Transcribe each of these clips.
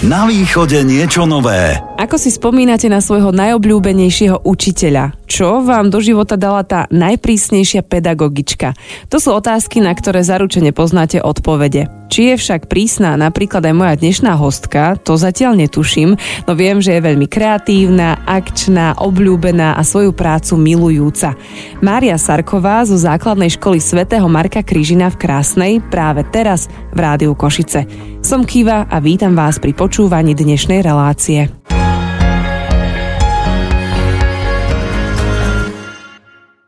Na východe niečo nové. Ako si spomínate na svojho najobľúbenejšieho učiteľa? Čo vám do života dala tá najprísnejšia pedagogička? To sú otázky, na ktoré zaručene poznáte odpovede. Či je však prísna napríklad aj moja dnešná hostka, to zatiaľ netuším, no viem, že je veľmi kreatívna, akčná, obľúbená a svoju prácu milujúca. Mária Sarková zo základnej školy svätého Marka Krížina v Krásnej práve teraz v Rádiu Košice. Som Kiva a vítam vás pri počúvaní dnešnej relácie.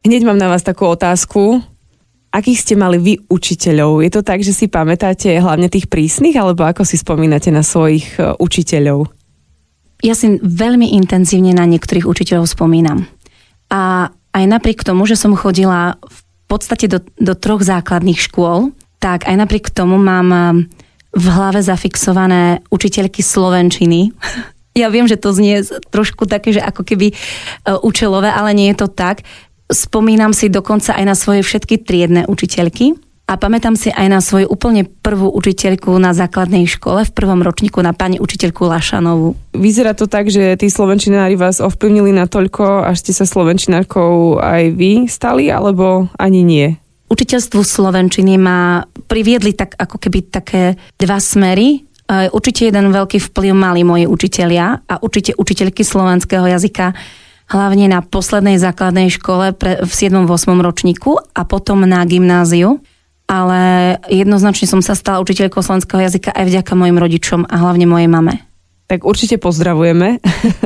Hneď mám na vás takú otázku. Akých ste mali vy učiteľov? Je to tak, že si pamätáte hlavne tých prísnych, alebo ako si spomínate na svojich e, učiteľov? Ja si veľmi intenzívne na niektorých učiteľov spomínam. A aj napriek tomu, že som chodila v podstate do, do troch základných škôl, tak aj napriek tomu mám e, v hlave zafixované učiteľky slovenčiny. Ja viem, že to znie trošku také, že ako keby e, účelové, ale nie je to tak. Spomínam si dokonca aj na svoje všetky triedne učiteľky a pamätám si aj na svoju úplne prvú učiteľku na základnej škole v prvom ročníku na pani učiteľku Lašanovú. Vyzerá to tak, že tí slovenčinári vás ovplyvnili natoľko, až ste sa slovenčinárkou aj vy stali, alebo ani nie? Učiteľstvu slovenčiny ma priviedli tak ako keby také dva smery. Určite jeden veľký vplyv mali moji učitelia a určite učiteľky slovenského jazyka hlavne na poslednej základnej škole pre, v 7. 8. ročníku a potom na gymnáziu. Ale jednoznačne som sa stala učiteľkou slovenského jazyka aj vďaka mojim rodičom a hlavne mojej mame tak určite pozdravujeme.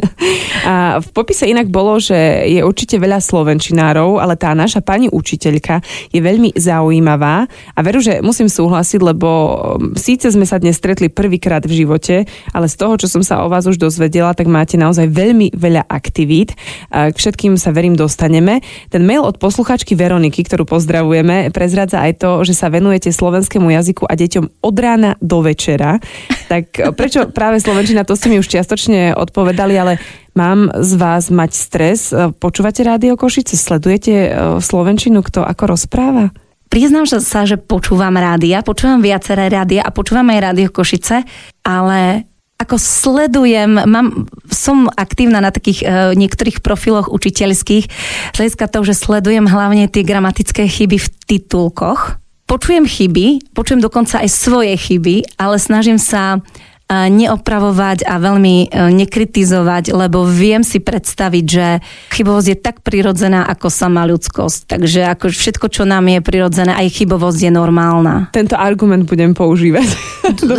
a v popise inak bolo, že je určite veľa slovenčinárov, ale tá naša pani učiteľka je veľmi zaujímavá a veru, že musím súhlasiť, lebo um, síce sme sa dnes stretli prvýkrát v živote, ale z toho, čo som sa o vás už dozvedela, tak máte naozaj veľmi veľa aktivít. K všetkým sa verím dostaneme. Ten mail od posluchačky Veroniky, ktorú pozdravujeme, prezradza aj to, že sa venujete slovenskému jazyku a deťom od rána do večera. Tak prečo práve slovenčina to ste mi už čiastočne odpovedali, ale mám z vás mať stres. Počúvate rádio Košice? Sledujete e, Slovenčinu, kto ako rozpráva? Priznám sa, že počúvam rádia, počúvam viaceré rádia a počúvam aj rádio Košice, ale ako sledujem, mám, som aktívna na takých e, niektorých profiloch učiteľských, hľadiska toho, že sledujem hlavne tie gramatické chyby v titulkoch. Počujem chyby, počujem dokonca aj svoje chyby, ale snažím sa neopravovať a veľmi e, nekritizovať, lebo viem si predstaviť, že chybovosť je tak prirodzená ako sama ľudskosť. Takže ako všetko, čo nám je prirodzené, aj chybovosť je normálna. Tento argument budem používať do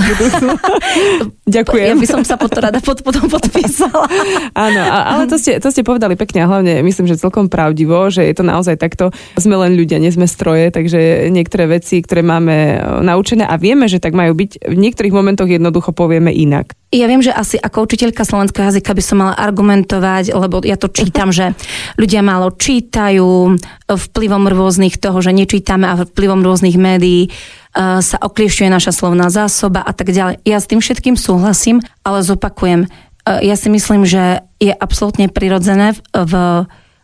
Ďakujem. Ja by som sa potom rada pod, potom podpísala. Áno, ale to ste, to ste povedali pekne a hlavne myslím, že celkom pravdivo, že je to naozaj takto. Sme len ľudia, nie sme stroje, takže niektoré veci, ktoré máme e, naučené a vieme, že tak majú byť, v niektorých momentoch jednoducho povie povieme inak. Ja viem, že asi ako učiteľka slovenského jazyka by som mala argumentovať, lebo ja to čítam, že ľudia málo čítajú vplyvom rôznych toho, že nečítame a vplyvom rôznych médií e, sa okliešťuje naša slovná zásoba a tak ďalej. Ja s tým všetkým súhlasím, ale zopakujem, e, ja si myslím, že je absolútne prirodzené v,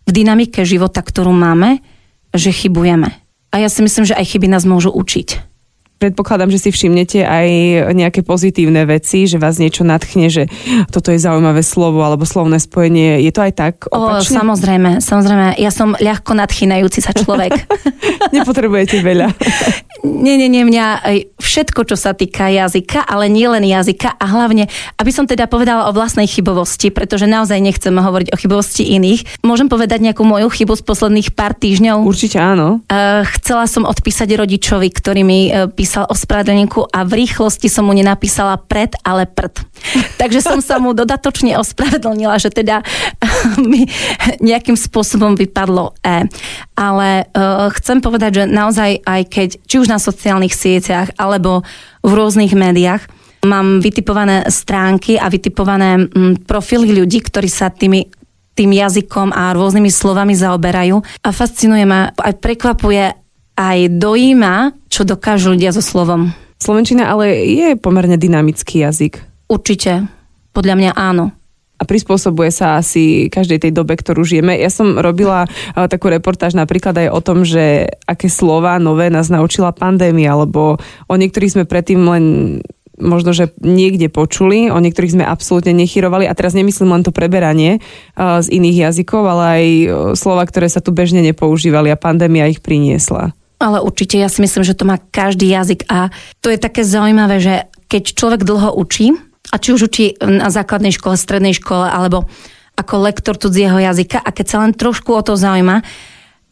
v dynamike života, ktorú máme, že chybujeme. A ja si myslím, že aj chyby nás môžu učiť predpokladám, že si všimnete aj nejaké pozitívne veci, že vás niečo nadchne, že toto je zaujímavé slovo alebo slovné spojenie. Je to aj tak opačne? O, samozrejme, samozrejme. Ja som ľahko nadchynajúci sa človek. Nepotrebujete veľa. nie, nie, nie, mňa všetko, čo sa týka jazyka, ale nie len jazyka a hlavne, aby som teda povedala o vlastnej chybovosti, pretože naozaj nechcem hovoriť o chybovosti iných. Môžem povedať nejakú moju chybu z posledných pár týždňov? Určite áno. Uh, chcela som odpísať rodičovi, ktorý mi uh, písal napísal ospravedlníku a v rýchlosti som mu nenapísala pred, ale prd. Takže som sa mu dodatočne ospravedlnila, že teda mi nejakým spôsobom vypadlo E. Ale uh, chcem povedať, že naozaj aj keď, či už na sociálnych sieťach, alebo v rôznych médiách, mám vytipované stránky a vytipované m, profily ľudí, ktorí sa tými tým jazykom a rôznymi slovami zaoberajú. A fascinuje ma, aj prekvapuje, aj dojíma, čo dokážu ľudia so slovom. Slovenčina ale je pomerne dynamický jazyk. Určite. Podľa mňa áno a prispôsobuje sa asi každej tej dobe, ktorú žijeme. Ja som robila uh, takú reportáž napríklad aj o tom, že aké slova nové nás naučila pandémia, lebo o niektorých sme predtým len možno, že niekde počuli, o niektorých sme absolútne nechyrovali a teraz nemyslím len to preberanie z iných jazykov, ale aj slova, ktoré sa tu bežne nepoužívali a pandémia ich priniesla. Ale určite ja si myslím, že to má každý jazyk a to je také zaujímavé, že keď človek dlho učí, a či už učí na základnej škole, strednej škole alebo ako lektor cudzieho jazyka a keď sa len trošku o to zaujíma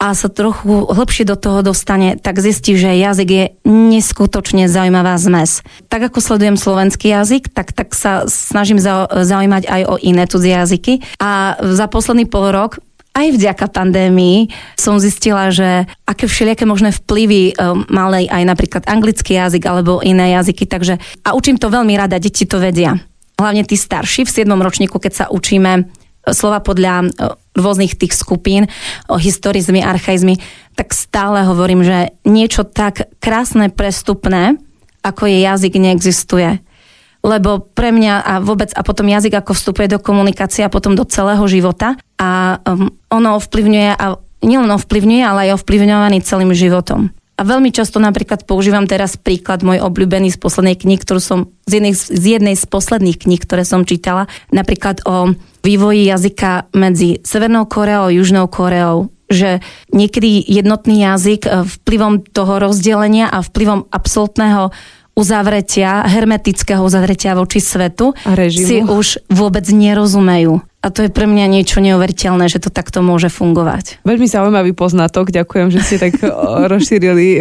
a sa trochu hlbšie do toho dostane, tak zistí, že jazyk je neskutočne zaujímavá zmes. Tak ako sledujem slovenský jazyk, tak, tak sa snažím zaujímať aj o iné cudzie jazyky a za posledný pol rok aj vďaka pandémii som zistila, že aké všelijaké možné vplyvy um, mali aj napríklad anglický jazyk alebo iné jazyky, takže a učím to veľmi rada, deti to vedia. Hlavne tí starší v 7. ročníku, keď sa učíme uh, slova podľa uh, rôznych tých skupín, o historizmy, archaizmy, tak stále hovorím, že niečo tak krásne, prestupné, ako je jazyk, neexistuje lebo pre mňa a vôbec a potom jazyk ako vstupuje do komunikácie a potom do celého života. A um, ono ovplyvňuje a nielen ovplyvňuje, ale aj ovplyvňovaný celým životom. A veľmi často napríklad používam teraz príklad môj obľúbený z poslednej knihy, ktorú som z jednej, z jednej z posledných kníh, ktoré som čítala, napríklad o vývoji jazyka medzi Severnou Koreou a Južnou Koreou, že niekedy jednotný jazyk eh, vplyvom toho rozdelenia a vplyvom absolútneho uzavretia, hermetického uzavretia voči svetu a si už vôbec nerozumejú. A to je pre mňa niečo neuveriteľné, že to takto môže fungovať. Veľmi zaujímavý poznatok, ďakujem, že ste tak rozšírili e,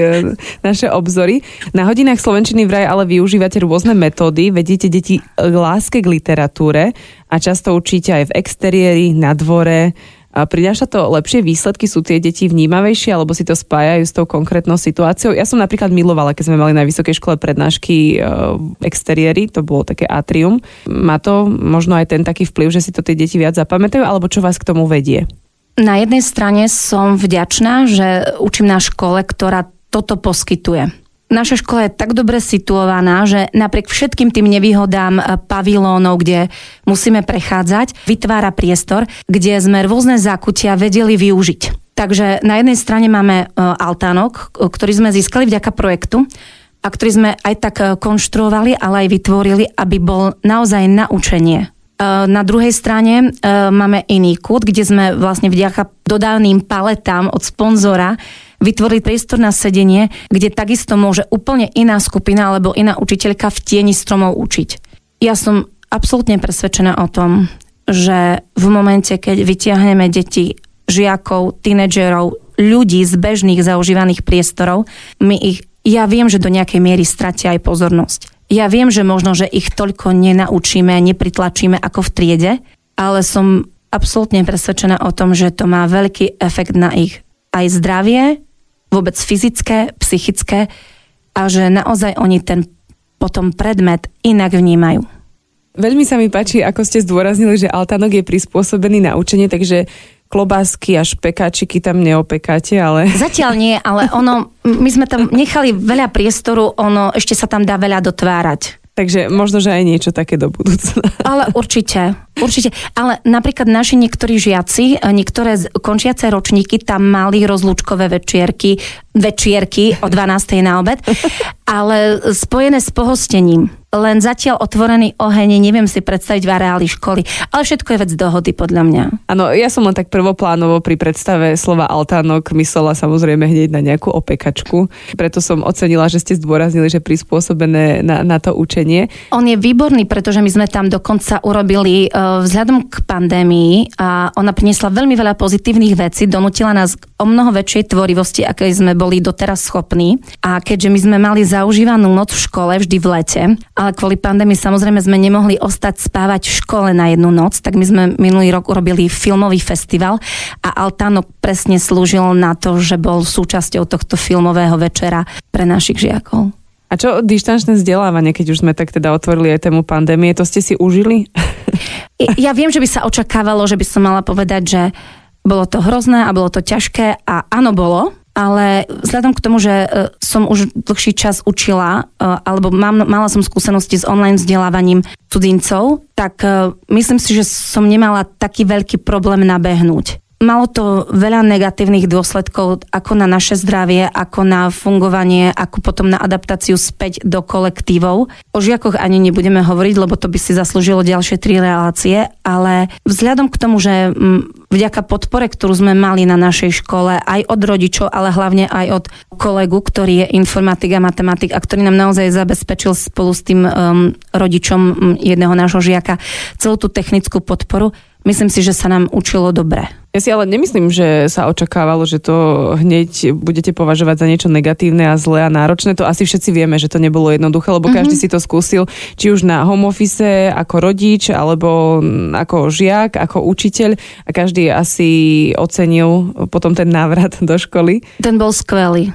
naše obzory. Na hodinách Slovenčiny vraj ale využívate rôzne metódy, vedíte deti k láske k literatúre a často učíte aj v exteriéri, na dvore, a prináša to lepšie výsledky? Sú tie deti vnímavejšie alebo si to spájajú s tou konkrétnou situáciou? Ja som napríklad milovala, keď sme mali na vysokej škole prednášky e, v exteriéri, to bolo také atrium. Má to možno aj ten taký vplyv, že si to tie deti viac zapamätajú, alebo čo vás k tomu vedie? Na jednej strane som vďačná, že učím na škole, ktorá toto poskytuje naša škola je tak dobre situovaná, že napriek všetkým tým nevýhodám eh, pavilónov, kde musíme prechádzať, vytvára priestor, kde sme rôzne zákutia vedeli využiť. Takže na jednej strane máme eh, altánok, ktorý sme získali vďaka projektu, a ktorý sme aj tak eh, konštruovali, ale aj vytvorili, aby bol naozaj na učenie. Na druhej strane máme iný kút, kde sme vlastne vďaka dodávným paletám od sponzora vytvoriť priestor na sedenie, kde takisto môže úplne iná skupina alebo iná učiteľka v tieni stromov učiť. Ja som absolútne presvedčená o tom, že v momente, keď vytiahneme deti, žiakov, tínedžerov, ľudí z bežných zaužívaných priestorov, my ich, ja viem, že do nejakej miery stratia aj pozornosť. Ja viem, že možno, že ich toľko nenaučíme, nepritlačíme ako v triede, ale som absolútne presvedčená o tom, že to má veľký efekt na ich aj zdravie, vôbec fyzické, psychické a že naozaj oni ten potom predmet inak vnímajú. Veľmi sa mi páči, ako ste zdôraznili, že altanok je prispôsobený na učenie, takže klobásky a špekáčiky tam neopekáte, ale... Zatiaľ nie, ale ono, my sme tam nechali veľa priestoru, ono ešte sa tam dá veľa dotvárať. Takže možno, že aj niečo také do budúcna. Ale určite, určite. Ale napríklad naši niektorí žiaci, niektoré končiace ročníky tam mali rozlúčkové večierky, večierky o 12. na obed, ale spojené s pohostením len zatiaľ otvorený oheň, neviem si predstaviť v areáli školy. Ale všetko je vec dohody, podľa mňa. Áno, ja som len tak prvoplánovo pri predstave slova altánok myslela samozrejme hneď na nejakú opekačku. Preto som ocenila, že ste zdôraznili, že prispôsobené na, na to učenie. On je výborný, pretože my sme tam dokonca urobili uh, vzhľadom k pandémii a ona priniesla veľmi veľa pozitívnych vecí, donutila nás o mnoho väčšej tvorivosti, aké sme boli doteraz schopní. A keďže my sme mali zaužívanú noc v škole vždy v lete, ale kvôli pandémii samozrejme sme nemohli ostať spávať v škole na jednu noc, tak my sme minulý rok urobili filmový festival a Altánok presne slúžil na to, že bol súčasťou tohto filmového večera pre našich žiakov. A čo dištančné vzdelávanie, keď už sme tak teda otvorili aj tému pandémie, to ste si užili? Ja viem, že by sa očakávalo, že by som mala povedať, že bolo to hrozné a bolo to ťažké a áno bolo, ale vzhľadom k tomu, že e, som už dlhší čas učila, e, alebo mám, mala som skúsenosti s online vzdelávaním cudzincov, tak e, myslím si, že som nemala taký veľký problém nabehnúť. Malo to veľa negatívnych dôsledkov ako na naše zdravie, ako na fungovanie, ako potom na adaptáciu späť do kolektívov. O žiakoch ani nebudeme hovoriť, lebo to by si zaslúžilo ďalšie tri relácie, ale vzhľadom k tomu, že mm, vďaka podpore, ktorú sme mali na našej škole, aj od rodičov, ale hlavne aj od kolegu, ktorý je informatik a matematik a ktorý nám naozaj zabezpečil spolu s tým um, rodičom um, jedného nášho žiaka celú tú technickú podporu, myslím si, že sa nám učilo dobre. Ja si ale nemyslím, že sa očakávalo, že to hneď budete považovať za niečo negatívne a zlé a náročné. To asi všetci vieme, že to nebolo jednoduché, lebo mm-hmm. každý si to skúsil, či už na home office, ako rodič, alebo ako žiak, ako učiteľ a každý asi ocenil potom ten návrat do školy. Ten bol skvelý.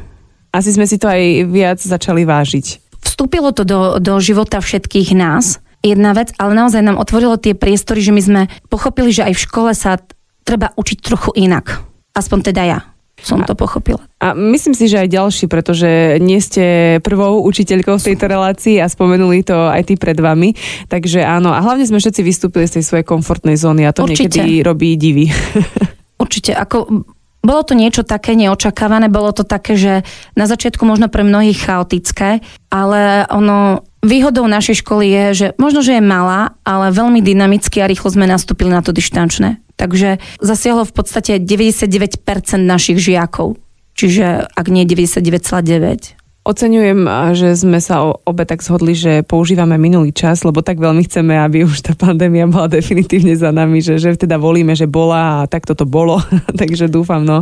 Asi sme si to aj viac začali vážiť. Vstúpilo to do, do života všetkých nás jedna vec, ale naozaj nám otvorilo tie priestory, že my sme pochopili, že aj v škole sa treba učiť trochu inak. Aspoň teda ja som to pochopila. A myslím si, že aj ďalší, pretože nie ste prvou učiteľkou v tejto relácii a spomenuli to aj tí pred vami. Takže áno, a hlavne sme všetci vystúpili z tej svojej komfortnej zóny a to Určite. niekedy robí divy. Určite, ako bolo to niečo také neočakávané, bolo to také, že na začiatku možno pre mnohých chaotické, ale ono Výhodou našej školy je, že možno, že je malá, ale veľmi dynamicky a rýchlo sme nastúpili na to dištančné. Takže zasiahlo v podstate 99% našich žiakov. Čiže ak nie 99,9. Oceňujem, že sme sa obe tak zhodli, že používame minulý čas, lebo tak veľmi chceme, aby už tá pandémia bola definitívne za nami, že, že teda volíme, že bola a tak toto bolo. Takže dúfam, no,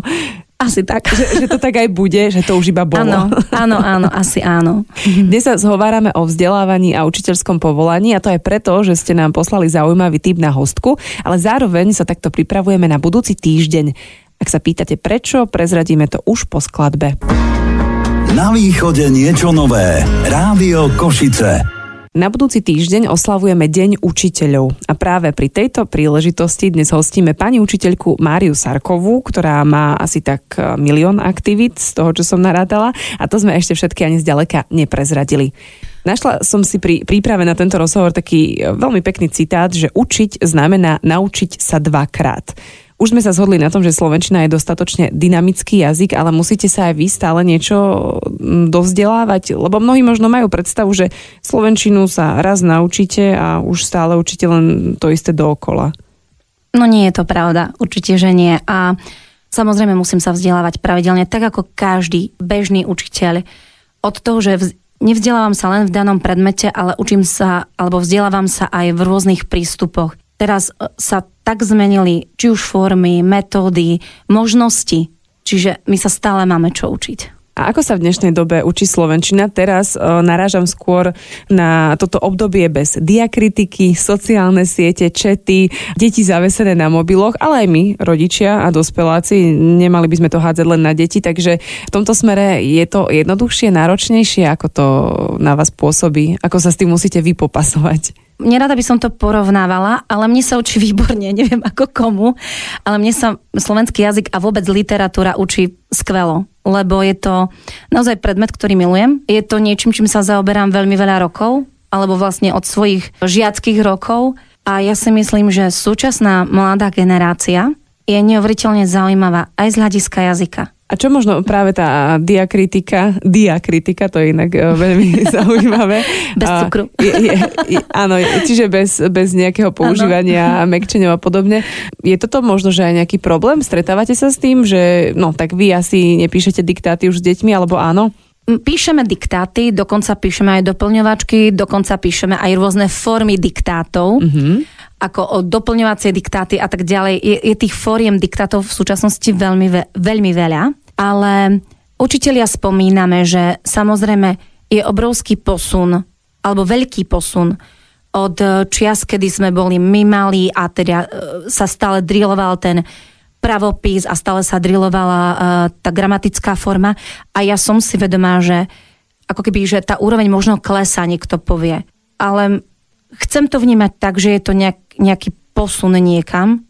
asi tak. Že, že to tak aj bude, že to už iba bolo. Áno, áno, áno, asi áno. Dnes sa zhovárame o vzdelávaní a učiteľskom povolaní a to aj preto, že ste nám poslali zaujímavý tip na hostku, ale zároveň sa takto pripravujeme na budúci týždeň. Ak sa pýtate prečo, prezradíme to už po skladbe. Na východe niečo nové. Rádio Košice. Na budúci týždeň oslavujeme Deň učiteľov a práve pri tejto príležitosti dnes hostíme pani učiteľku Máriu Sarkovú, ktorá má asi tak e, milión aktivít z toho, čo som narátala a to sme ešte všetky ani zďaleka neprezradili. Našla som si pri príprave na tento rozhovor taký e, veľmi pekný citát, že učiť znamená naučiť sa dvakrát. Už sme sa zhodli na tom, že Slovenčina je dostatočne dynamický jazyk, ale musíte sa aj vy stále niečo mm, dovzdelávať, lebo mnohí možno majú predstavu, že Slovenčinu sa raz naučíte a už stále učíte len to isté dookola. No nie je to pravda, určite, že nie. A samozrejme musím sa vzdelávať pravidelne, tak ako každý bežný učiteľ. Od toho, že vz... nevzdelávam sa len v danom predmete, ale učím sa, alebo vzdelávam sa aj v rôznych prístupoch teraz e, sa tak zmenili či už formy, metódy, možnosti, čiže my sa stále máme čo učiť. A ako sa v dnešnej dobe učí Slovenčina? Teraz e, narážam skôr na toto obdobie bez diakritiky, sociálne siete, čety, deti zavesené na mobiloch, ale aj my, rodičia a dospeláci, nemali by sme to hádzať len na deti, takže v tomto smere je to jednoduchšie, náročnejšie, ako to na vás pôsobí, ako sa s tým musíte vypopasovať nerada by som to porovnávala, ale mne sa učí výborne, neviem ako komu, ale mne sa slovenský jazyk a vôbec literatúra učí skvelo, lebo je to naozaj predmet, ktorý milujem. Je to niečím, čím sa zaoberám veľmi veľa rokov, alebo vlastne od svojich žiackých rokov. A ja si myslím, že súčasná mladá generácia je neuveriteľne zaujímavá aj z hľadiska jazyka. A čo možno práve tá diakritika, diakritika, to je inak e, veľmi zaujímavé. Bez cukru. Je, je, je, áno, čiže bez, bez nejakého používania ano. mekčenia a podobne. Je toto možno, že aj nejaký problém? Stretávate sa s tým, že no tak vy asi nepíšete diktáty už s deťmi, alebo áno? Píšeme diktáty, dokonca píšeme aj doplňovačky, dokonca píšeme aj rôzne formy diktátov. Mm-hmm ako o doplňovacie diktáty a tak ďalej. Je, je tých fóriem diktátov v súčasnosti veľmi, veľmi veľa ale učitelia spomíname, že samozrejme je obrovský posun, alebo veľký posun od čias, kedy sme boli my malí a teda e, sa stále driloval ten pravopis a stále sa drilovala uh, tá gramatická forma a ja som si vedomá, že ako keby, že tá úroveň možno klesá, niekto povie. Ale chcem to vnímať tak, že je to nejak, nejaký posun niekam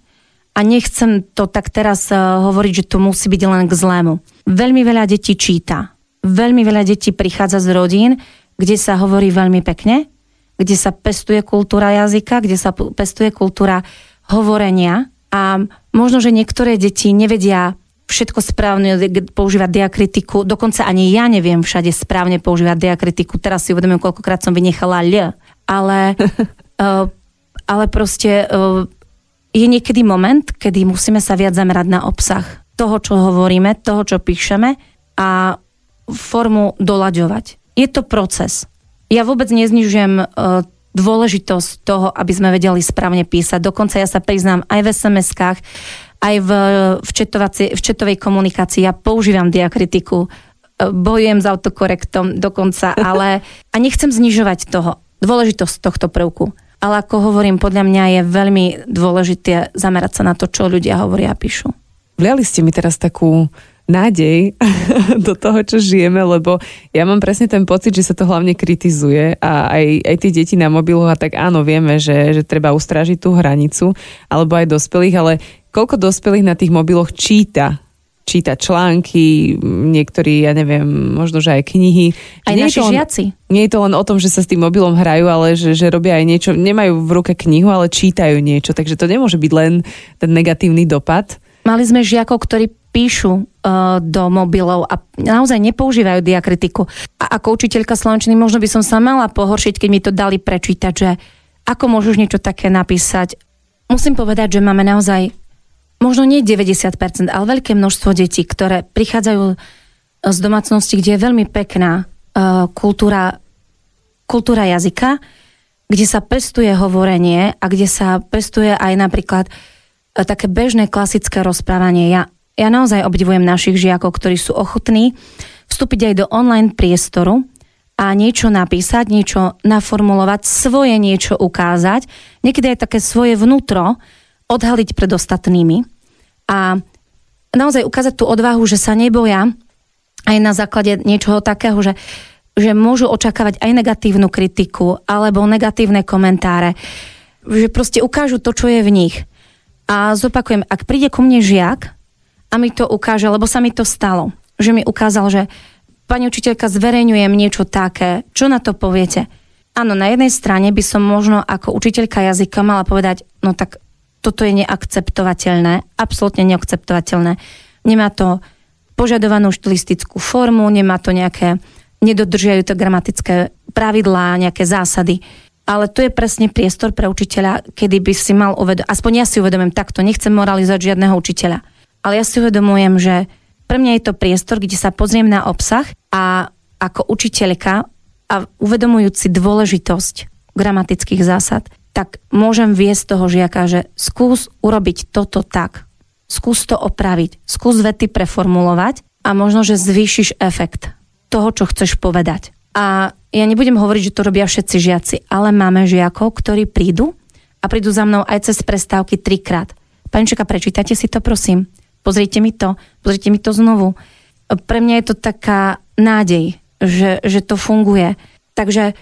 a nechcem to tak teraz eh, hovoriť, že to musí byť len k zlému. Veľmi veľa detí číta. Veľmi veľa detí prichádza z rodín, kde sa hovorí veľmi pekne, kde sa pestuje kultúra jazyka, kde sa pestuje kultúra hovorenia A možno, že niektoré deti nevedia všetko správne používať diakritiku, dokonca ani ja neviem všade správne používať diakritiku. Teraz si uvedomujem, koľkokrát som vynechala L. Ale, uh, ale proste uh, je niekedy moment, kedy musíme sa viac zamerať na obsah toho, čo hovoríme, toho, čo píšeme a formu doľaďovať. Je to proces. Ja vôbec neznižujem uh, dôležitosť toho, aby sme vedeli správne písať. Dokonca ja sa priznám aj v SMS-kách, aj v, v, v četovej komunikácii. Ja používam diakritiku, e, bojujem s autokorektom dokonca, ale a nechcem znižovať toho, dôležitosť tohto prvku. Ale ako hovorím, podľa mňa je veľmi dôležité zamerať sa na to, čo ľudia hovoria a píšu. Vliali ste mi teraz takú nádej do toho, čo žijeme, lebo ja mám presne ten pocit, že sa to hlavne kritizuje a aj, aj tí deti na mobilu a tak áno, vieme, že, že treba ustražiť tú hranicu, alebo aj dospelých, ale koľko dospelých na tých mobiloch číta číta články, niektorí, ja neviem, možno, že aj knihy. Aj nie naši len, žiaci. Nie je to len o tom, že sa s tým mobilom hrajú, ale že, že robia aj niečo, nemajú v ruke knihu, ale čítajú niečo, takže to nemôže byť len ten negatívny dopad. Mali sme žiakov, ktorí píšu uh, do mobilov a naozaj nepoužívajú diakritiku. A ako učiteľka slovenčiny možno by som sa mala pohoršiť, keď mi to dali prečítať, že ako môžeš niečo také napísať. Musím povedať, že máme naozaj možno nie 90%, ale veľké množstvo detí, ktoré prichádzajú e, z domácnosti, kde je veľmi pekná uh, kultúra, kultúra jazyka, kde sa pestuje hovorenie a kde sa pestuje aj napríklad uh, také bežné klasické rozprávanie. Ja, ja naozaj obdivujem našich žiakov, ktorí sú ochotní vstúpiť aj do online priestoru a niečo napísať, niečo naformulovať, svoje niečo ukázať, niekedy aj také svoje vnútro odhaliť pred ostatnými a naozaj ukázať tú odvahu, že sa neboja aj na základe niečoho takého, že, že môžu očakávať aj negatívnu kritiku alebo negatívne komentáre, že proste ukážu to, čo je v nich. A zopakujem, ak príde ku mne žiak a mi to ukáže, lebo sa mi to stalo, že mi ukázal, že pani učiteľka, zverejňujem niečo také, čo na to poviete? Áno, na jednej strane by som možno ako učiteľka jazyka mala povedať, no tak toto je neakceptovateľné, absolútne neakceptovateľné. Nemá to požadovanú štilistickú formu, nemá to nejaké nedodržiajú to gramatické pravidlá, nejaké zásady. Ale to je presne priestor pre učiteľa, kedy by si mal uvedomiť, aspoň ja si uvedomím takto, nechcem moralizovať žiadneho učiteľa, ale ja si uvedomujem, že pre mňa je to priestor, kde sa pozriem na obsah a ako učiteľka a uvedomujúci dôležitosť gramatických zásad, tak môžem viesť toho žiaka, že skús urobiť toto tak. Skús to opraviť. Skús vety preformulovať a možno, že zvýšiš efekt toho, čo chceš povedať. A ja nebudem hovoriť, že to robia všetci žiaci, ale máme žiakov, ktorí prídu a prídu za mnou aj cez prestávky trikrát. Panička, prečítate si to, prosím. Pozrite mi to, pozrite mi to znovu. Pre mňa je to taká nádej, že, že to funguje. Takže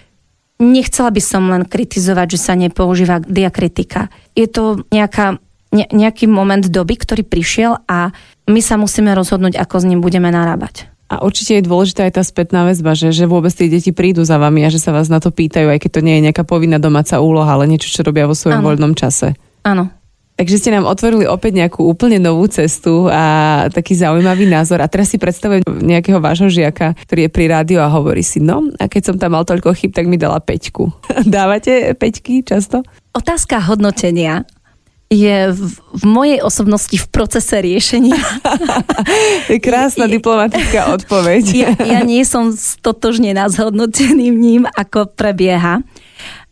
Nechcela by som len kritizovať, že sa nepoužíva diakritika. Je to nejaká, ne, nejaký moment doby, ktorý prišiel a my sa musíme rozhodnúť, ako s ním budeme narábať. A určite je dôležitá aj tá spätná väzba, že, že vôbec tie deti prídu za vami a že sa vás na to pýtajú, aj keď to nie je nejaká povinná domáca úloha, ale niečo, čo robia vo svojom ano. voľnom čase. Áno. Takže ste nám otvorili opäť nejakú úplne novú cestu a taký zaujímavý názor. A teraz si predstavujem nejakého vášho žiaka, ktorý je pri rádiu a hovorí si, no a keď som tam mal toľko chyb, tak mi dala peťku. Dávate peťky často? Otázka hodnotenia je v, v mojej osobnosti v procese riešenia. krásna je, diplomatická odpoveď. ja, ja nie som stotožnená s hodnoteným ním, ako prebieha.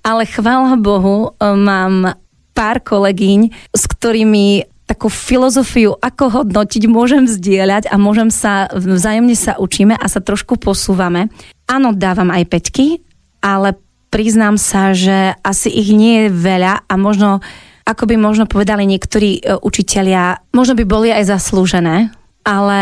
Ale chvála Bohu, mám pár kolegyň, s ktorými takú filozofiu, ako hodnotiť, môžem zdieľať a môžem sa, vzájomne sa učíme a sa trošku posúvame. Áno, dávam aj peťky, ale priznám sa, že asi ich nie je veľa a možno, ako by možno povedali niektorí e, učitelia, možno by boli aj zaslúžené, ale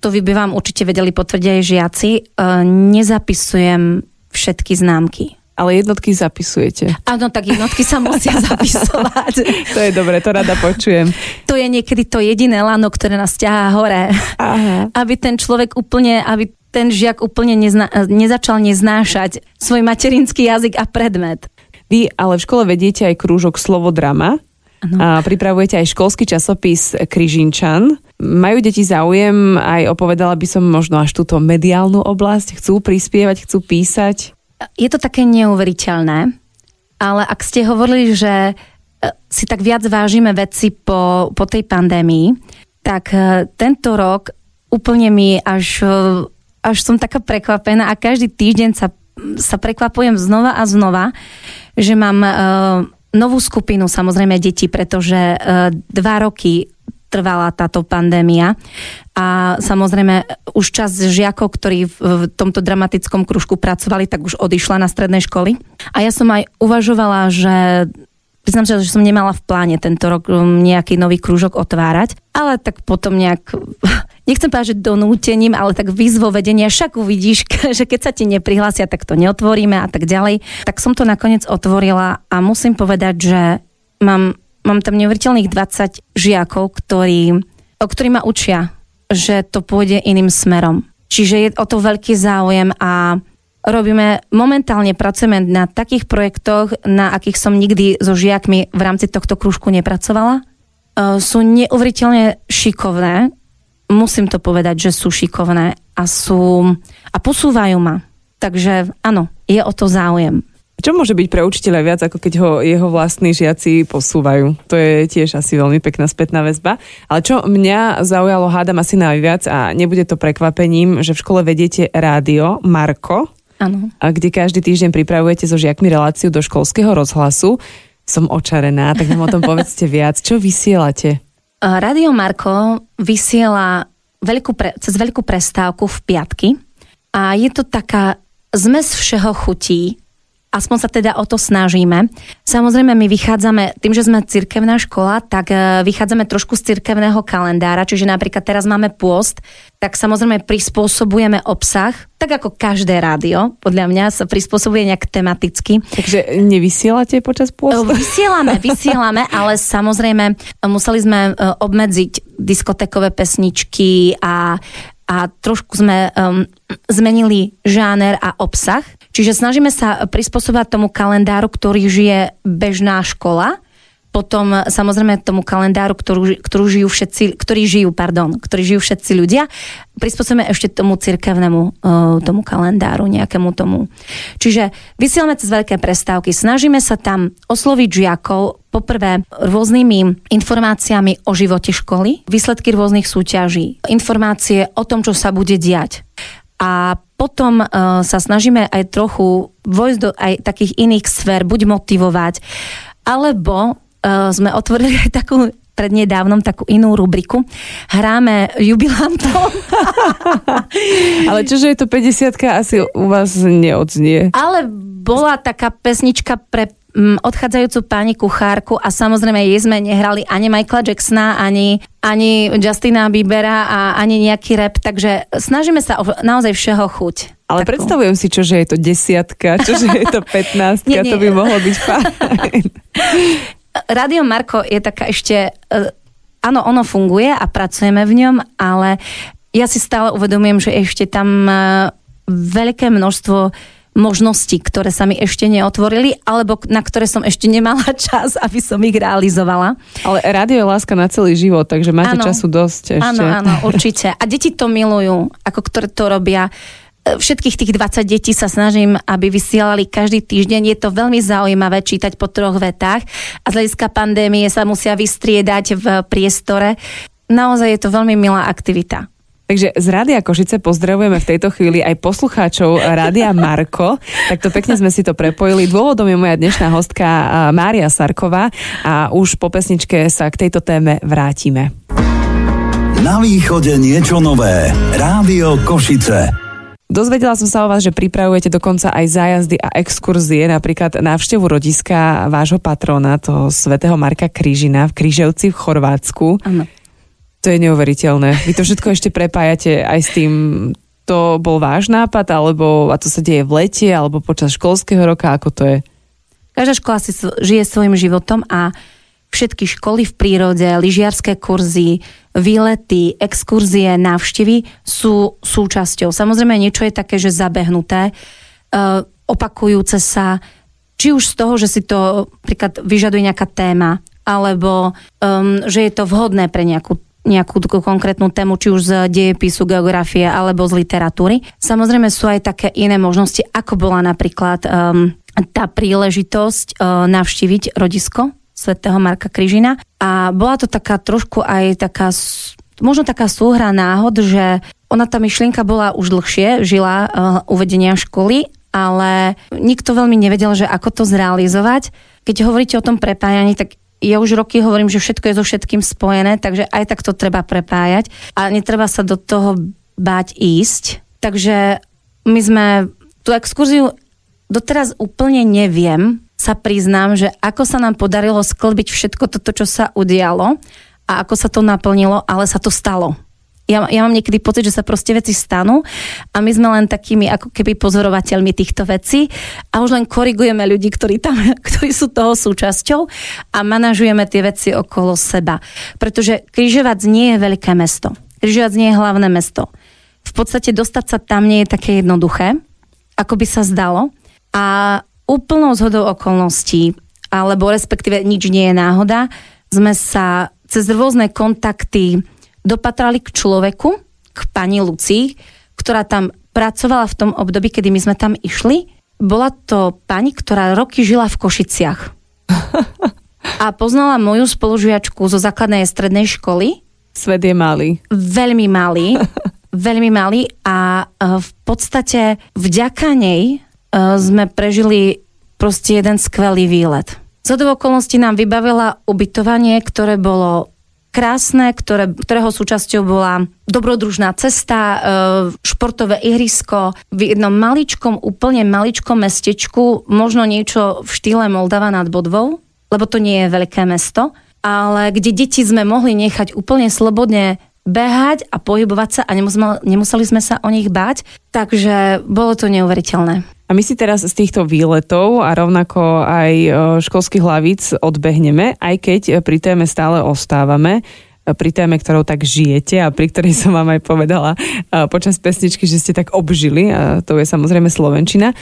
to vy by vám určite vedeli potvrdiť aj žiaci, e, nezapisujem všetky známky ale jednotky zapisujete. Áno, tak jednotky sa musia zapisovať. to je dobre, to rada počujem. To je niekedy to jediné lano, ktoré nás ťahá hore. Aha. Aby ten človek úplne, aby ten žiak úplne nezna, nezačal neznášať svoj materinský jazyk a predmet. Vy ale v škole vediete aj krúžok slovo drama. Ano. A pripravujete aj školský časopis Kryžinčan. Majú deti záujem aj opovedala by som možno až túto mediálnu oblasť? Chcú prispievať, chcú písať? Je to také neuveriteľné, ale ak ste hovorili, že e, si tak viac vážime veci po, po tej pandémii, tak e, tento rok úplne mi až, e, až som taká prekvapená a každý týždeň sa, sa prekvapujem znova a znova, že mám novú skupinu samozrejme detí, pretože uh, dva roky trvala táto pandémia a samozrejme už čas žiakov, ktorí v tomto dramatickom kružku pracovali, tak už odišla na stredné školy. A ja som aj uvažovala, že Priznám sa, že som nemala v pláne tento rok um, nejaký nový krúžok otvárať, ale tak potom nejak, nechcem povedať, že donútením, ale tak výzvo vedenia, však uvidíš, že keď sa ti neprihlásia, tak to neotvoríme a tak ďalej. Tak som to nakoniec otvorila a musím povedať, že mám, mám tam neuveriteľných 20 žiakov, ktorí, ktorí ma učia, že to pôjde iným smerom. Čiže je o to veľký záujem a robíme, momentálne pracujeme na takých projektoch, na akých som nikdy so žiakmi v rámci tohto krúžku nepracovala. E, sú neuveriteľne šikovné, musím to povedať, že sú šikovné a sú a posúvajú ma. Takže áno, je o to záujem. Čo môže byť pre učiteľa viac, ako keď ho jeho vlastní žiaci posúvajú? To je tiež asi veľmi pekná spätná väzba. Ale čo mňa zaujalo, hádam asi najviac a nebude to prekvapením, že v škole vediete rádio Marko, Áno. A kde každý týždeň pripravujete so žiakmi reláciu do školského rozhlasu. Som očarená, tak nám o tom povedzte viac. Čo vysielate? Radio Marko vysiela veľkú pre, cez veľkú prestávku v piatky a je to taká zmes všeho chutí, aspoň sa teda o to snažíme. Samozrejme, my vychádzame, tým, že sme cirkevná škola, tak e, vychádzame trošku z cirkevného kalendára, čiže napríklad teraz máme pôst, tak samozrejme prispôsobujeme obsah, tak ako každé rádio, podľa mňa sa prispôsobuje nejak tematicky. Takže nevysielate počas pôstu? E, vysielame, vysielame, ale samozrejme museli sme e, obmedziť diskotekové pesničky a a trošku sme um, zmenili žáner a obsah. Čiže snažíme sa prispôsobovať tomu kalendáru, ktorý žije bežná škola, potom samozrejme tomu kalendáru, ktorú, ktorú žijú všetci, ktorí žijú, pardon, ktorí žijú všetci ľudia, prispôsobíme ešte tomu cirkevnému uh, tomu kalendáru, nejakému tomu. Čiže vysielame cez veľké prestávky, snažíme sa tam osloviť žiakov poprvé rôznymi informáciami o živote školy, výsledky rôznych súťaží, informácie o tom, čo sa bude diať. A potom uh, sa snažíme aj trochu vojsť do aj takých iných sfér, buď motivovať, alebo uh, sme otvorili aj takú prednedávnom takú inú rubriku. Hráme jubilantom. Ale čože je to 50 asi u vás neodznie. Ale bola taká pesnička pre odchádzajúcu pani kuchárku a samozrejme jej sme nehrali ani Michaela Jacksona, ani, ani Justina Biebera a ani nejaký rap, takže snažíme sa o naozaj všeho chuť. Ale takú. predstavujem si, čo, že je to desiatka, čo, že je to 15, to by mohlo byť fajn. Radio Marko je taká ešte, e, áno, ono funguje a pracujeme v ňom, ale ja si stále uvedomujem, že ešte tam e, veľké množstvo možností, ktoré sa mi ešte neotvorili, alebo na ktoré som ešte nemala čas, aby som ich realizovala. Ale rádio je láska na celý život, takže máte ano, času dosť ešte. Áno, áno, určite. A deti to milujú, ako ktoré to robia všetkých tých 20 detí sa snažím, aby vysielali každý týždeň. Je to veľmi zaujímavé čítať po troch vetách a z hľadiska pandémie sa musia vystriedať v priestore. Naozaj je to veľmi milá aktivita. Takže z Rádia Košice pozdravujeme v tejto chvíli aj poslucháčov Rádia Marko. Takto pekne sme si to prepojili. Dôvodom je moja dnešná hostka Mária Sarková a už po pesničke sa k tejto téme vrátime. Na východe niečo nové. Rádio Košice. Dozvedela som sa o vás, že pripravujete dokonca aj zájazdy a exkurzie, napríklad návštevu rodiska vášho patrona, toho svätého Marka Krížina v Kríževci v Chorvátsku. Ano. To je neuveriteľné. Vy to všetko ešte prepájate aj s tým, to bol váš nápad, alebo a to sa deje v lete, alebo počas školského roka, ako to je? Každá škola si žije svojim životom a všetky školy v prírode, lyžiarské kurzy, výlety, exkurzie, návštevy sú súčasťou. Samozrejme, niečo je také, že zabehnuté, e, opakujúce sa, či už z toho, že si to napríklad vyžaduje nejaká téma, alebo um, že je to vhodné pre nejakú nejakú konkrétnu tému, či už z dejepisu, geografie alebo z literatúry. Samozrejme sú aj také iné možnosti, ako bola napríklad um, tá príležitosť uh, navštíviť rodisko svätého Marka Kryžina. A bola to taká trošku aj taká, možno taká súhra náhod, že ona tá myšlienka bola už dlhšie, žila uh, uvedenia školy, ale nikto veľmi nevedel, že ako to zrealizovať. Keď hovoríte o tom prepájaní, tak ja už roky hovorím, že všetko je so všetkým spojené, takže aj tak to treba prepájať. A netreba sa do toho báť ísť. Takže my sme tú exkurziu doteraz úplne neviem, sa priznám, že ako sa nám podarilo sklbiť všetko toto, čo sa udialo a ako sa to naplnilo, ale sa to stalo ja, ja mám niekedy pocit, že sa proste veci stanú a my sme len takými ako keby pozorovateľmi týchto vecí a už len korigujeme ľudí, ktorí, tam, ktorí sú toho súčasťou a manažujeme tie veci okolo seba. Pretože Kryžovac nie je veľké mesto. Kryžovac nie je hlavné mesto. V podstate dostať sa tam nie je také jednoduché, ako by sa zdalo. A úplnou zhodou okolností, alebo respektíve nič nie je náhoda, sme sa cez rôzne kontakty dopatrali k človeku, k pani Lucii, ktorá tam pracovala v tom období, kedy my sme tam išli. Bola to pani, ktorá roky žila v Košiciach. A poznala moju spolužiačku zo základnej strednej školy. Svet je malý. Veľmi malý. veľmi malý a e, v podstate vďaka nej e, sme prežili proste jeden skvelý výlet. Z okolností nám vybavila ubytovanie, ktoré bolo krásne, ktoré, ktorého súčasťou bola dobrodružná cesta, e, športové ihrisko v jednom maličkom, úplne maličkom mestečku, možno niečo v štýle Moldava nad Bodvou, lebo to nie je veľké mesto, ale kde deti sme mohli nechať úplne slobodne behať a pohybovať sa a nemuseli, sme sa o nich báť, takže bolo to neuveriteľné. A my si teraz z týchto výletov a rovnako aj e, školských hlavíc odbehneme, aj keď pri téme stále ostávame e, pri téme, ktorou tak žijete a pri ktorej som vám aj povedala e, počas pesničky, že ste tak obžili, a to je samozrejme Slovenčina,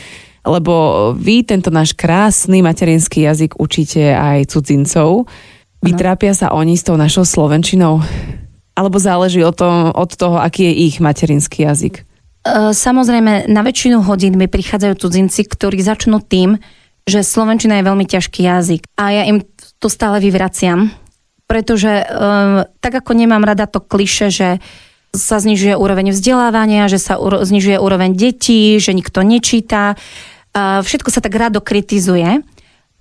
lebo vy tento náš krásny materinský jazyk učíte aj cudzincov. Vytrápia sa oni s tou našou Slovenčinou? Alebo záleží od, tom, od toho, aký je ich materinský jazyk? E, samozrejme, na väčšinu hodín mi prichádzajú cudzinci, ktorí začnú tým, že Slovenčina je veľmi ťažký jazyk. A ja im to stále vyvraciam, pretože um, tak ako nemám rada to kliše, že sa znižuje úroveň vzdelávania, že sa znižuje úroveň detí, že nikto nečíta, všetko sa tak rado kritizuje.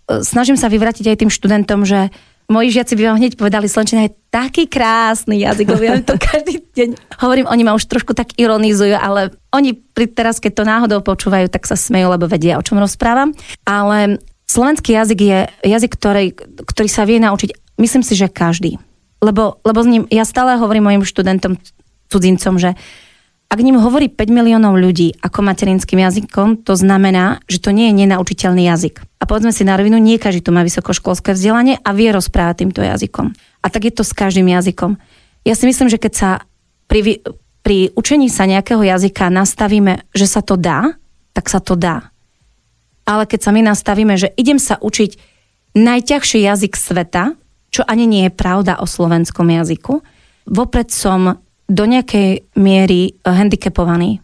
Uh, snažím sa vyvratiť aj tým študentom, že moji žiaci by vám hneď povedali, Slovenčina je taký krásny jazyk, lebo ja to každý deň hovorím, oni ma už trošku tak ironizujú, ale oni pri teraz, keď to náhodou počúvajú, tak sa smejú, lebo vedia, o čom rozprávam. Ale slovenský jazyk je jazyk, ktorý, ktorý sa vie naučiť, myslím si, že každý. Lebo, lebo s ním, ja stále hovorím mojim študentom, cudzincom, že ak ním hovorí 5 miliónov ľudí ako materinským jazykom, to znamená, že to nie je nenaučiteľný jazyk. A povedzme si na rovinu, nie každý tu má vysokoškolské vzdelanie a vie rozprávať týmto jazykom. A tak je to s každým jazykom. Ja si myslím, že keď sa pri, pri učení sa nejakého jazyka nastavíme, že sa to dá, tak sa to dá. Ale keď sa my nastavíme, že idem sa učiť najťažší jazyk sveta, čo ani nie je pravda o slovenskom jazyku, vopred som do nejakej miery eh, handicapovaný.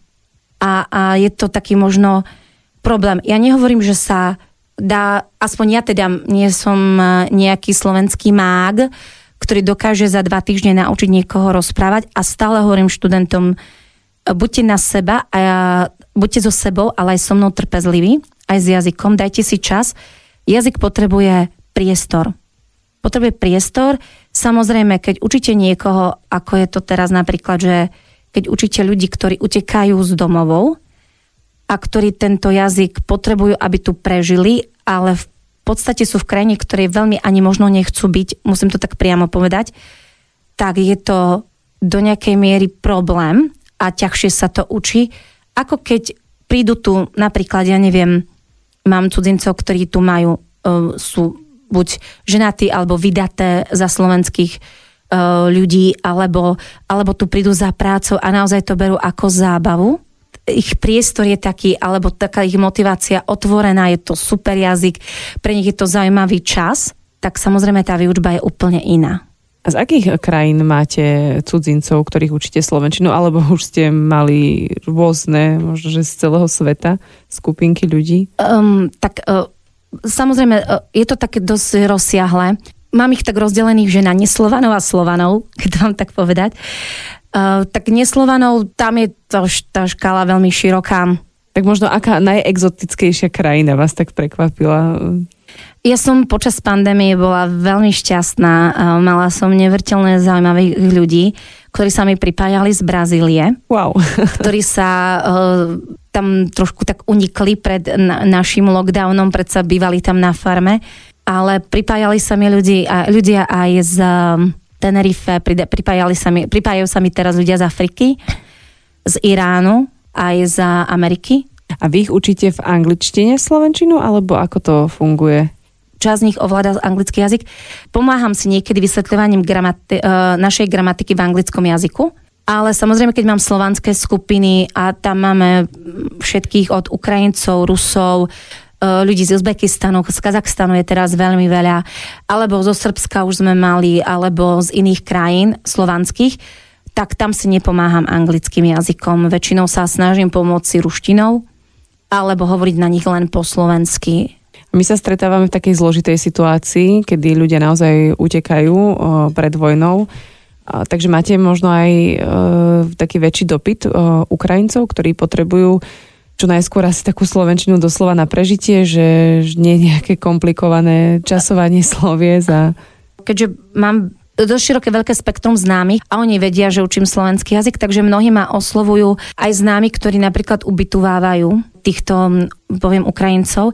A, a je to taký možno problém. Ja nehovorím, že sa dá, aspoň ja teda nie som eh, nejaký slovenský mág, ktorý dokáže za dva týždne naučiť niekoho rozprávať a stále hovorím študentom, eh, buďte na seba a buďte so sebou, ale aj so mnou trpezliví, aj s jazykom, dajte si čas. Jazyk potrebuje priestor. Potrebuje priestor, Samozrejme, keď učíte niekoho, ako je to teraz napríklad, že keď učíte ľudí, ktorí utekajú z domovov a ktorí tento jazyk potrebujú, aby tu prežili, ale v podstate sú v krajine, ktorej veľmi ani možno nechcú byť, musím to tak priamo povedať, tak je to do nejakej miery problém a ťažšie sa to učí, ako keď prídu tu napríklad, ja neviem, mám cudzincov, ktorí tu majú, e, sú buď ženatí alebo vydaté za slovenských uh, ľudí, alebo, alebo tu prídu za prácou a naozaj to berú ako zábavu. Ich priestor je taký, alebo taká ich motivácia otvorená, je to super jazyk, pre nich je to zaujímavý čas tak samozrejme tá výučba je úplne iná. A z akých krajín máte cudzincov, ktorých učíte slovenčinu, alebo už ste mali rôzne, možno že z celého sveta, skupinky ľudí? Um, tak uh, samozrejme, uh, je to také dosť rozsiahle. Mám ich tak rozdelených, že na neslovanov a slovanov, keď vám tak povedať. Uh, tak neslovanov, tam je to, tá škála veľmi široká. Tak možno aká najexotickejšia krajina vás tak prekvapila? Ja som počas pandémie bola veľmi šťastná. Mala som nevrteľné zaujímavých ľudí, ktorí sa mi pripájali z Brazílie. Wow. ktorí sa uh, tam trošku tak unikli pred na, našim lockdownom, predsa bývali tam na farme. Ale pripájali sa mi ľudí, a, ľudia aj z um, Tenerife, pripájali sa mi, pripájajú sa mi teraz ľudia z Afriky, z Iránu, aj z Ameriky. A vy ich učíte v angličtine slovenčinu, alebo ako to funguje? časť z nich ovláda anglický jazyk. Pomáham si niekedy vysvetľovaním gramati- uh, našej gramatiky v anglickom jazyku. Ale samozrejme, keď mám slovanské skupiny a tam máme všetkých od Ukrajincov, Rusov, uh, ľudí z Uzbekistanu, z Kazachstanu je teraz veľmi veľa, alebo zo Srbska už sme mali, alebo z iných krajín slovanských, tak tam si nepomáham anglickým jazykom. Väčšinou sa snažím pomôcť ruštinou, alebo hovoriť na nich len po slovensky my sa stretávame v takej zložitej situácii, kedy ľudia naozaj utekajú pred vojnou. Takže máte možno aj e, taký väčší dopyt Ukrajincov, ktorí potrebujú čo najskôr asi takú slovenčinu doslova na prežitie, že nie nejaké komplikované časovanie slovies a... Keďže mám dosť široké veľké spektrum známych a oni vedia, že učím slovenský jazyk, takže mnohí ma oslovujú aj známi, ktorí napríklad ubytovávajú týchto, poviem, Ukrajincov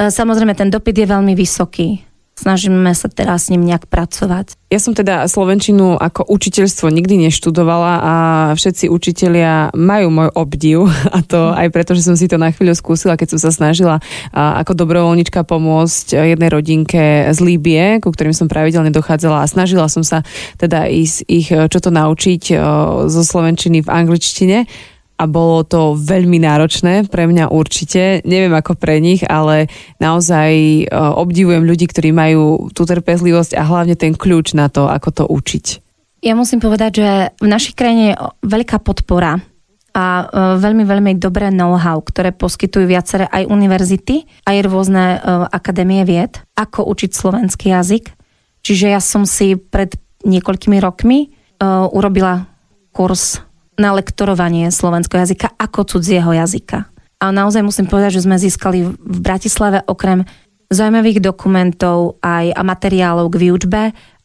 E, samozrejme, ten dopyt je veľmi vysoký. Snažíme sa teraz s ním nejak pracovať. Ja som teda Slovenčinu ako učiteľstvo nikdy neštudovala a všetci učitelia majú môj obdiv. A to aj preto, že som si to na chvíľu skúsila, keď som sa snažila ako dobrovoľnička pomôcť jednej rodinke z Líbie, ku ktorým som pravidelne dochádzala. A snažila som sa teda ísť ich čo to naučiť zo Slovenčiny v angličtine a bolo to veľmi náročné, pre mňa určite, neviem ako pre nich, ale naozaj e, obdivujem ľudí, ktorí majú tú trpezlivosť a hlavne ten kľúč na to, ako to učiť. Ja musím povedať, že v našej krajine je veľká podpora a e, veľmi, veľmi dobré know-how, ktoré poskytujú viaceré aj univerzity, aj rôzne e, akadémie vied, ako učiť slovenský jazyk. Čiže ja som si pred niekoľkými rokmi urobila kurz na lektorovanie slovenského jazyka ako cudzieho jazyka. A naozaj musím povedať, že sme získali v Bratislave okrem zaujímavých dokumentov aj a materiálov k výučbe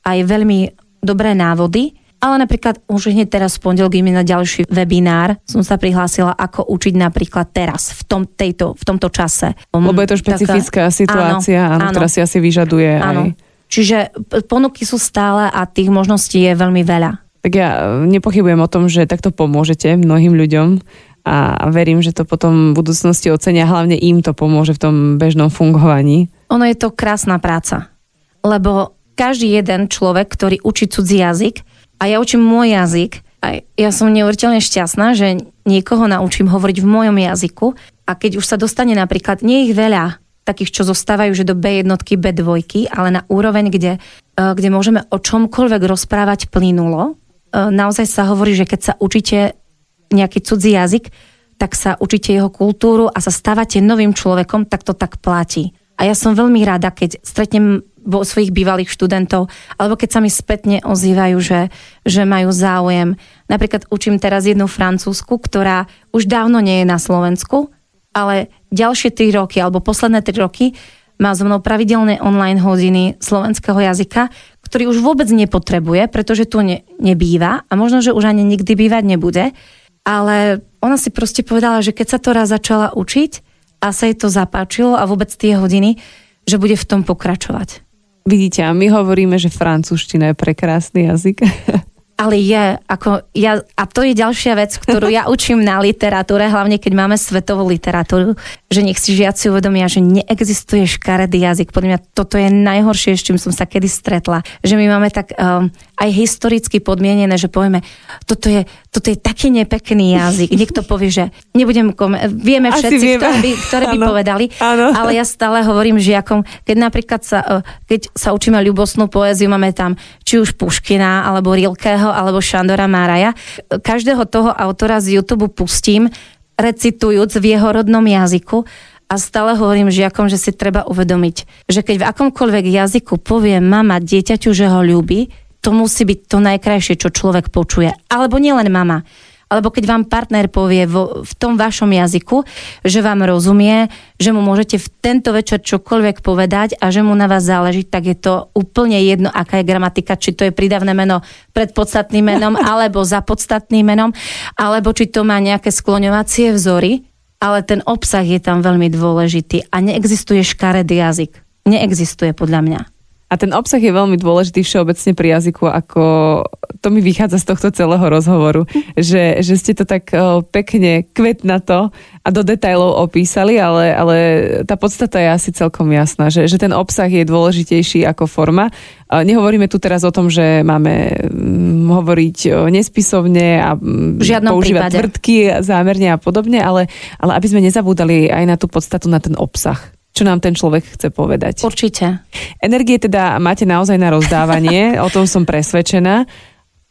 aj veľmi dobré návody, ale napríklad už hneď teraz v pondelok na ďalší webinár som sa prihlásila, ako učiť napríklad teraz, v, tom, tejto, v tomto čase. Lebo je to špecifická Taká, situácia, áno, áno, ktorá si asi vyžaduje áno. aj... Čiže ponuky sú stále a tých možností je veľmi veľa. Tak ja nepochybujem o tom, že takto pomôžete mnohým ľuďom a verím, že to potom v budúcnosti ocenia, hlavne im to pomôže v tom bežnom fungovaní. Ono je to krásna práca, lebo každý jeden človek, ktorý učí cudzí jazyk a ja učím môj jazyk, a ja som neuveriteľne šťastná, že niekoho naučím hovoriť v mojom jazyku a keď už sa dostane napríklad, nie ich veľa, takých, čo zostávajú, že do B jednotky, B dvojky, ale na úroveň, kde, e, kde môžeme o čomkoľvek rozprávať plynulo, naozaj sa hovorí, že keď sa učíte nejaký cudzí jazyk, tak sa učíte jeho kultúru a sa stávate novým človekom, tak to tak platí. A ja som veľmi rada, keď stretnem vo svojich bývalých študentov, alebo keď sa mi spätne ozývajú, že, že majú záujem. Napríklad učím teraz jednu francúzsku, ktorá už dávno nie je na Slovensku, ale ďalšie tri roky, alebo posledné tri roky má so mnou pravidelné online hodiny slovenského jazyka, ktorý už vôbec nepotrebuje, pretože tu ne, nebýva a možno, že už ani nikdy bývať nebude. Ale ona si proste povedala, že keď sa to raz začala učiť a sa jej to zapáčilo a vôbec tie hodiny, že bude v tom pokračovať. Vidíte, a my hovoríme, že francúzština je prekrásny jazyk. ale je, ako ja, a to je ďalšia vec, ktorú ja učím na literatúre, hlavne keď máme svetovú literatúru, že nech si žiaci uvedomia, že neexistuje škaredý jazyk. Podľa mňa toto je najhoršie, s čím som sa kedy stretla. Že my máme tak um, aj historicky podmienené, že povieme, toto je, toto je taký nepekný jazyk. Niekto povie, že nebudem, kom- vieme Asi všetci, vieme. ktoré by, ktoré by povedali, Áno. ale ja stále hovorím žiakom, keď napríklad sa, e, keď sa učíme ľubosnú poéziu, máme tam či už Puškina, alebo Rilkeho, alebo Šandora Máraja. Každého toho autora z YouTube pustím, recitujúc v jeho rodnom jazyku a stále hovorím žiakom, že si treba uvedomiť, že keď v akomkoľvek jazyku povie mama dieťaťu, že ho ľúbi, to musí byť to najkrajšie, čo človek počuje. Alebo nielen mama. Alebo keď vám partner povie vo, v tom vašom jazyku, že vám rozumie, že mu môžete v tento večer čokoľvek povedať a že mu na vás záleží, tak je to úplne jedno, aká je gramatika, či to je pridavné meno pred podstatným menom, alebo za podstatným menom, alebo či to má nejaké skloňovacie vzory, ale ten obsah je tam veľmi dôležitý a neexistuje škaredý jazyk. Neexistuje podľa mňa. A ten obsah je veľmi dôležitý všeobecne pri jazyku, ako to mi vychádza z tohto celého rozhovoru, že, že ste to tak o, pekne kvetnato a do detajlov opísali, ale, ale tá podstata je asi celkom jasná, že, že ten obsah je dôležitejší ako forma. A Nehovoríme tu teraz o tom, že máme mm, hovoriť o, nespisovne a mm, žiadnom používať prípade. tvrdky zámerne a podobne, ale, ale aby sme nezabúdali aj na tú podstatu, na ten obsah čo nám ten človek chce povedať. Určite. Energie teda máte naozaj na rozdávanie, o tom som presvedčená.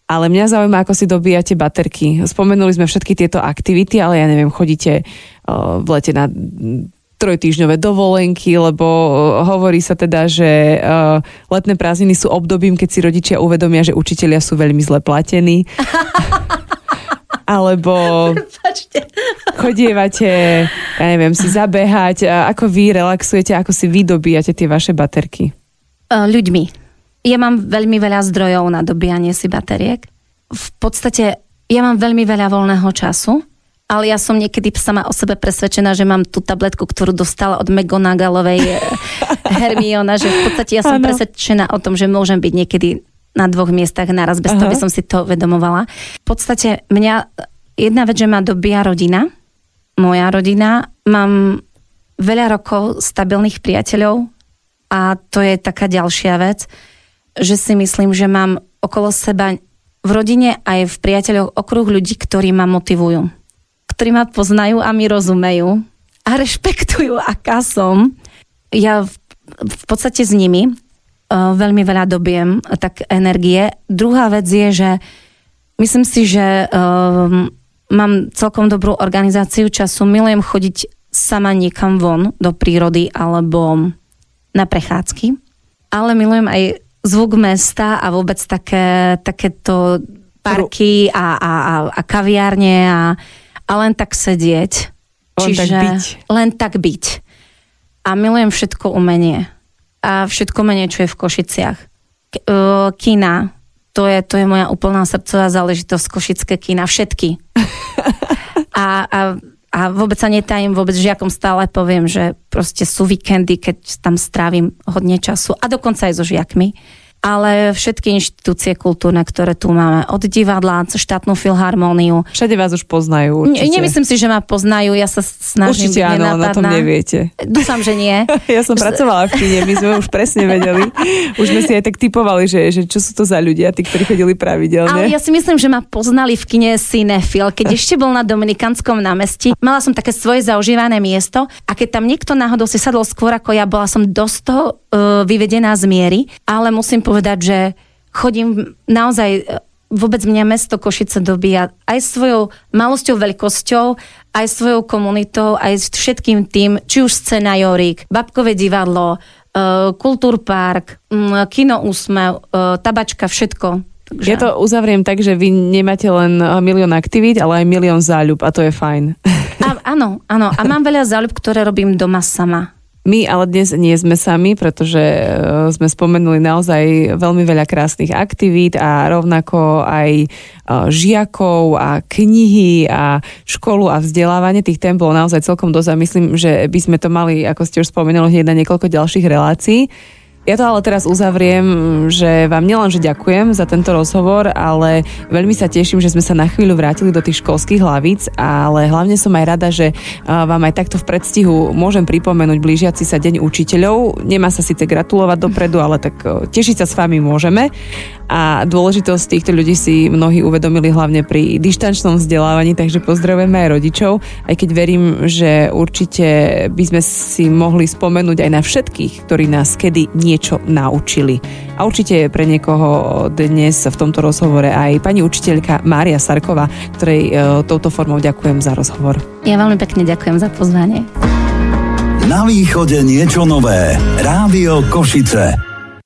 Ale mňa zaujíma, ako si dobíjate baterky. Spomenuli sme všetky tieto aktivity, ale ja neviem, chodíte v lete na trojtýždňové dovolenky, lebo hovorí sa teda, že letné prázdniny sú obdobím, keď si rodičia uvedomia, že učitelia sú veľmi zle platení. Alebo Pačte. Chodievate, ja neviem, si zabehať. Ako vy relaxujete, ako si vy dobíjate tie vaše baterky? Uh, ľuďmi. Ja mám veľmi veľa zdrojov na dobíjanie si bateriek. V podstate ja mám veľmi veľa voľného času, ale ja som niekedy sama o sebe presvedčená, že mám tú tabletku, ktorú dostala od McGonagallovej eh, Hermiona, že v podstate ja som Áno. presvedčená o tom, že môžem byť niekedy na dvoch miestach naraz, bez toho Aha. by som si to uvedomovala. V podstate mňa jedna vec, že ma dobíja rodina, moja rodina, mám veľa rokov stabilných priateľov a to je taká ďalšia vec, že si myslím, že mám okolo seba v rodine aj v priateľoch okruh ľudí, ktorí ma motivujú, ktorí ma poznajú a mi rozumejú a rešpektujú, aká som. Ja v, v podstate s nimi uh, veľmi veľa dobiem tak energie. Druhá vec je, že myslím si, že um, mám celkom dobrú organizáciu času. Milujem chodiť sama niekam von do prírody alebo na prechádzky. Ale milujem aj zvuk mesta a vôbec také, takéto parky a, a, a, a kaviárne a, a len tak sedieť. Len tak byť. Len tak byť. A milujem všetko umenie. A všetko umenie, čo je v Košiciach. K, uh, kina, to je, to je moja úplná srdcová záležitosť, košické kina, všetky. A, a, a vôbec sa netajím, vôbec žiakom stále poviem, že proste sú víkendy, keď tam strávim hodne času a dokonca aj so žiakmi. Ale všetky inštitúcie kultúrne, ktoré tu máme, od divadla, štátnu filharmóniu, Všade vás už poznajú určite. Ne, nemyslím si, že ma poznajú, ja sa snažím Určite byť áno, na tom neviete. Dúfam, že nie. Ja som pracovala v kine, my sme už presne vedeli. Už sme si aj tak typovali, že, že čo sú to za ľudia, tí, ktorí chodili pravidelne. Ale ja si myslím, že ma poznali v kine Cinefil, keď ešte bol na Dominikanskom námestí. Mala som také svoje zaužívané miesto a keď tam niekto náhodou si sadol skôr ako ja, bola som dosť toho vyvedená z miery, ale musím povedať, že chodím naozaj uh, vôbec mňa mesto Košice dobíja aj svojou malosťou, veľkosťou, aj svojou komunitou, aj všetkým tým, či už scéna Jorík, Babkové divadlo, uh, Kultúrpark, Kino Úsmev, Tabačka, všetko. Takže... Ja to uzavriem tak, že vy nemáte len milión aktivít, ale aj milión záľub a to je fajn. A, áno, áno. A mám veľa záľub, ktoré robím doma sama. My ale dnes nie sme sami, pretože eh, sme spomenuli naozaj veľmi veľa krásnych aktivít a rovnako aj eh, žiakov a knihy a školu a vzdelávanie. Tých tém bolo naozaj celkom dosť a myslím, že by sme to mali, ako ste už spomenuli, hneď na niekoľko ďalších relácií. Ja to ale teraz uzavriem, že vám nielen, že ďakujem za tento rozhovor, ale veľmi sa teším, že sme sa na chvíľu vrátili do tých školských hlavíc, ale hlavne som aj rada, že vám aj takto v predstihu môžem pripomenúť blížiaci sa deň učiteľov. Nemá sa síce gratulovať dopredu, ale tak tešiť sa s vami môžeme. A dôležitosť týchto ľudí si mnohí uvedomili hlavne pri dištančnom vzdelávaní, takže pozdravujeme aj rodičov, aj keď verím, že určite by sme si mohli spomenúť aj na všetkých, ktorí nás kedy niečo naučili. A určite je pre niekoho dnes v tomto rozhovore aj pani učiteľka Mária Sarková, ktorej e, touto formou ďakujem za rozhovor. Ja veľmi pekne ďakujem za pozvanie. Na východe niečo nové. Rádio Košice.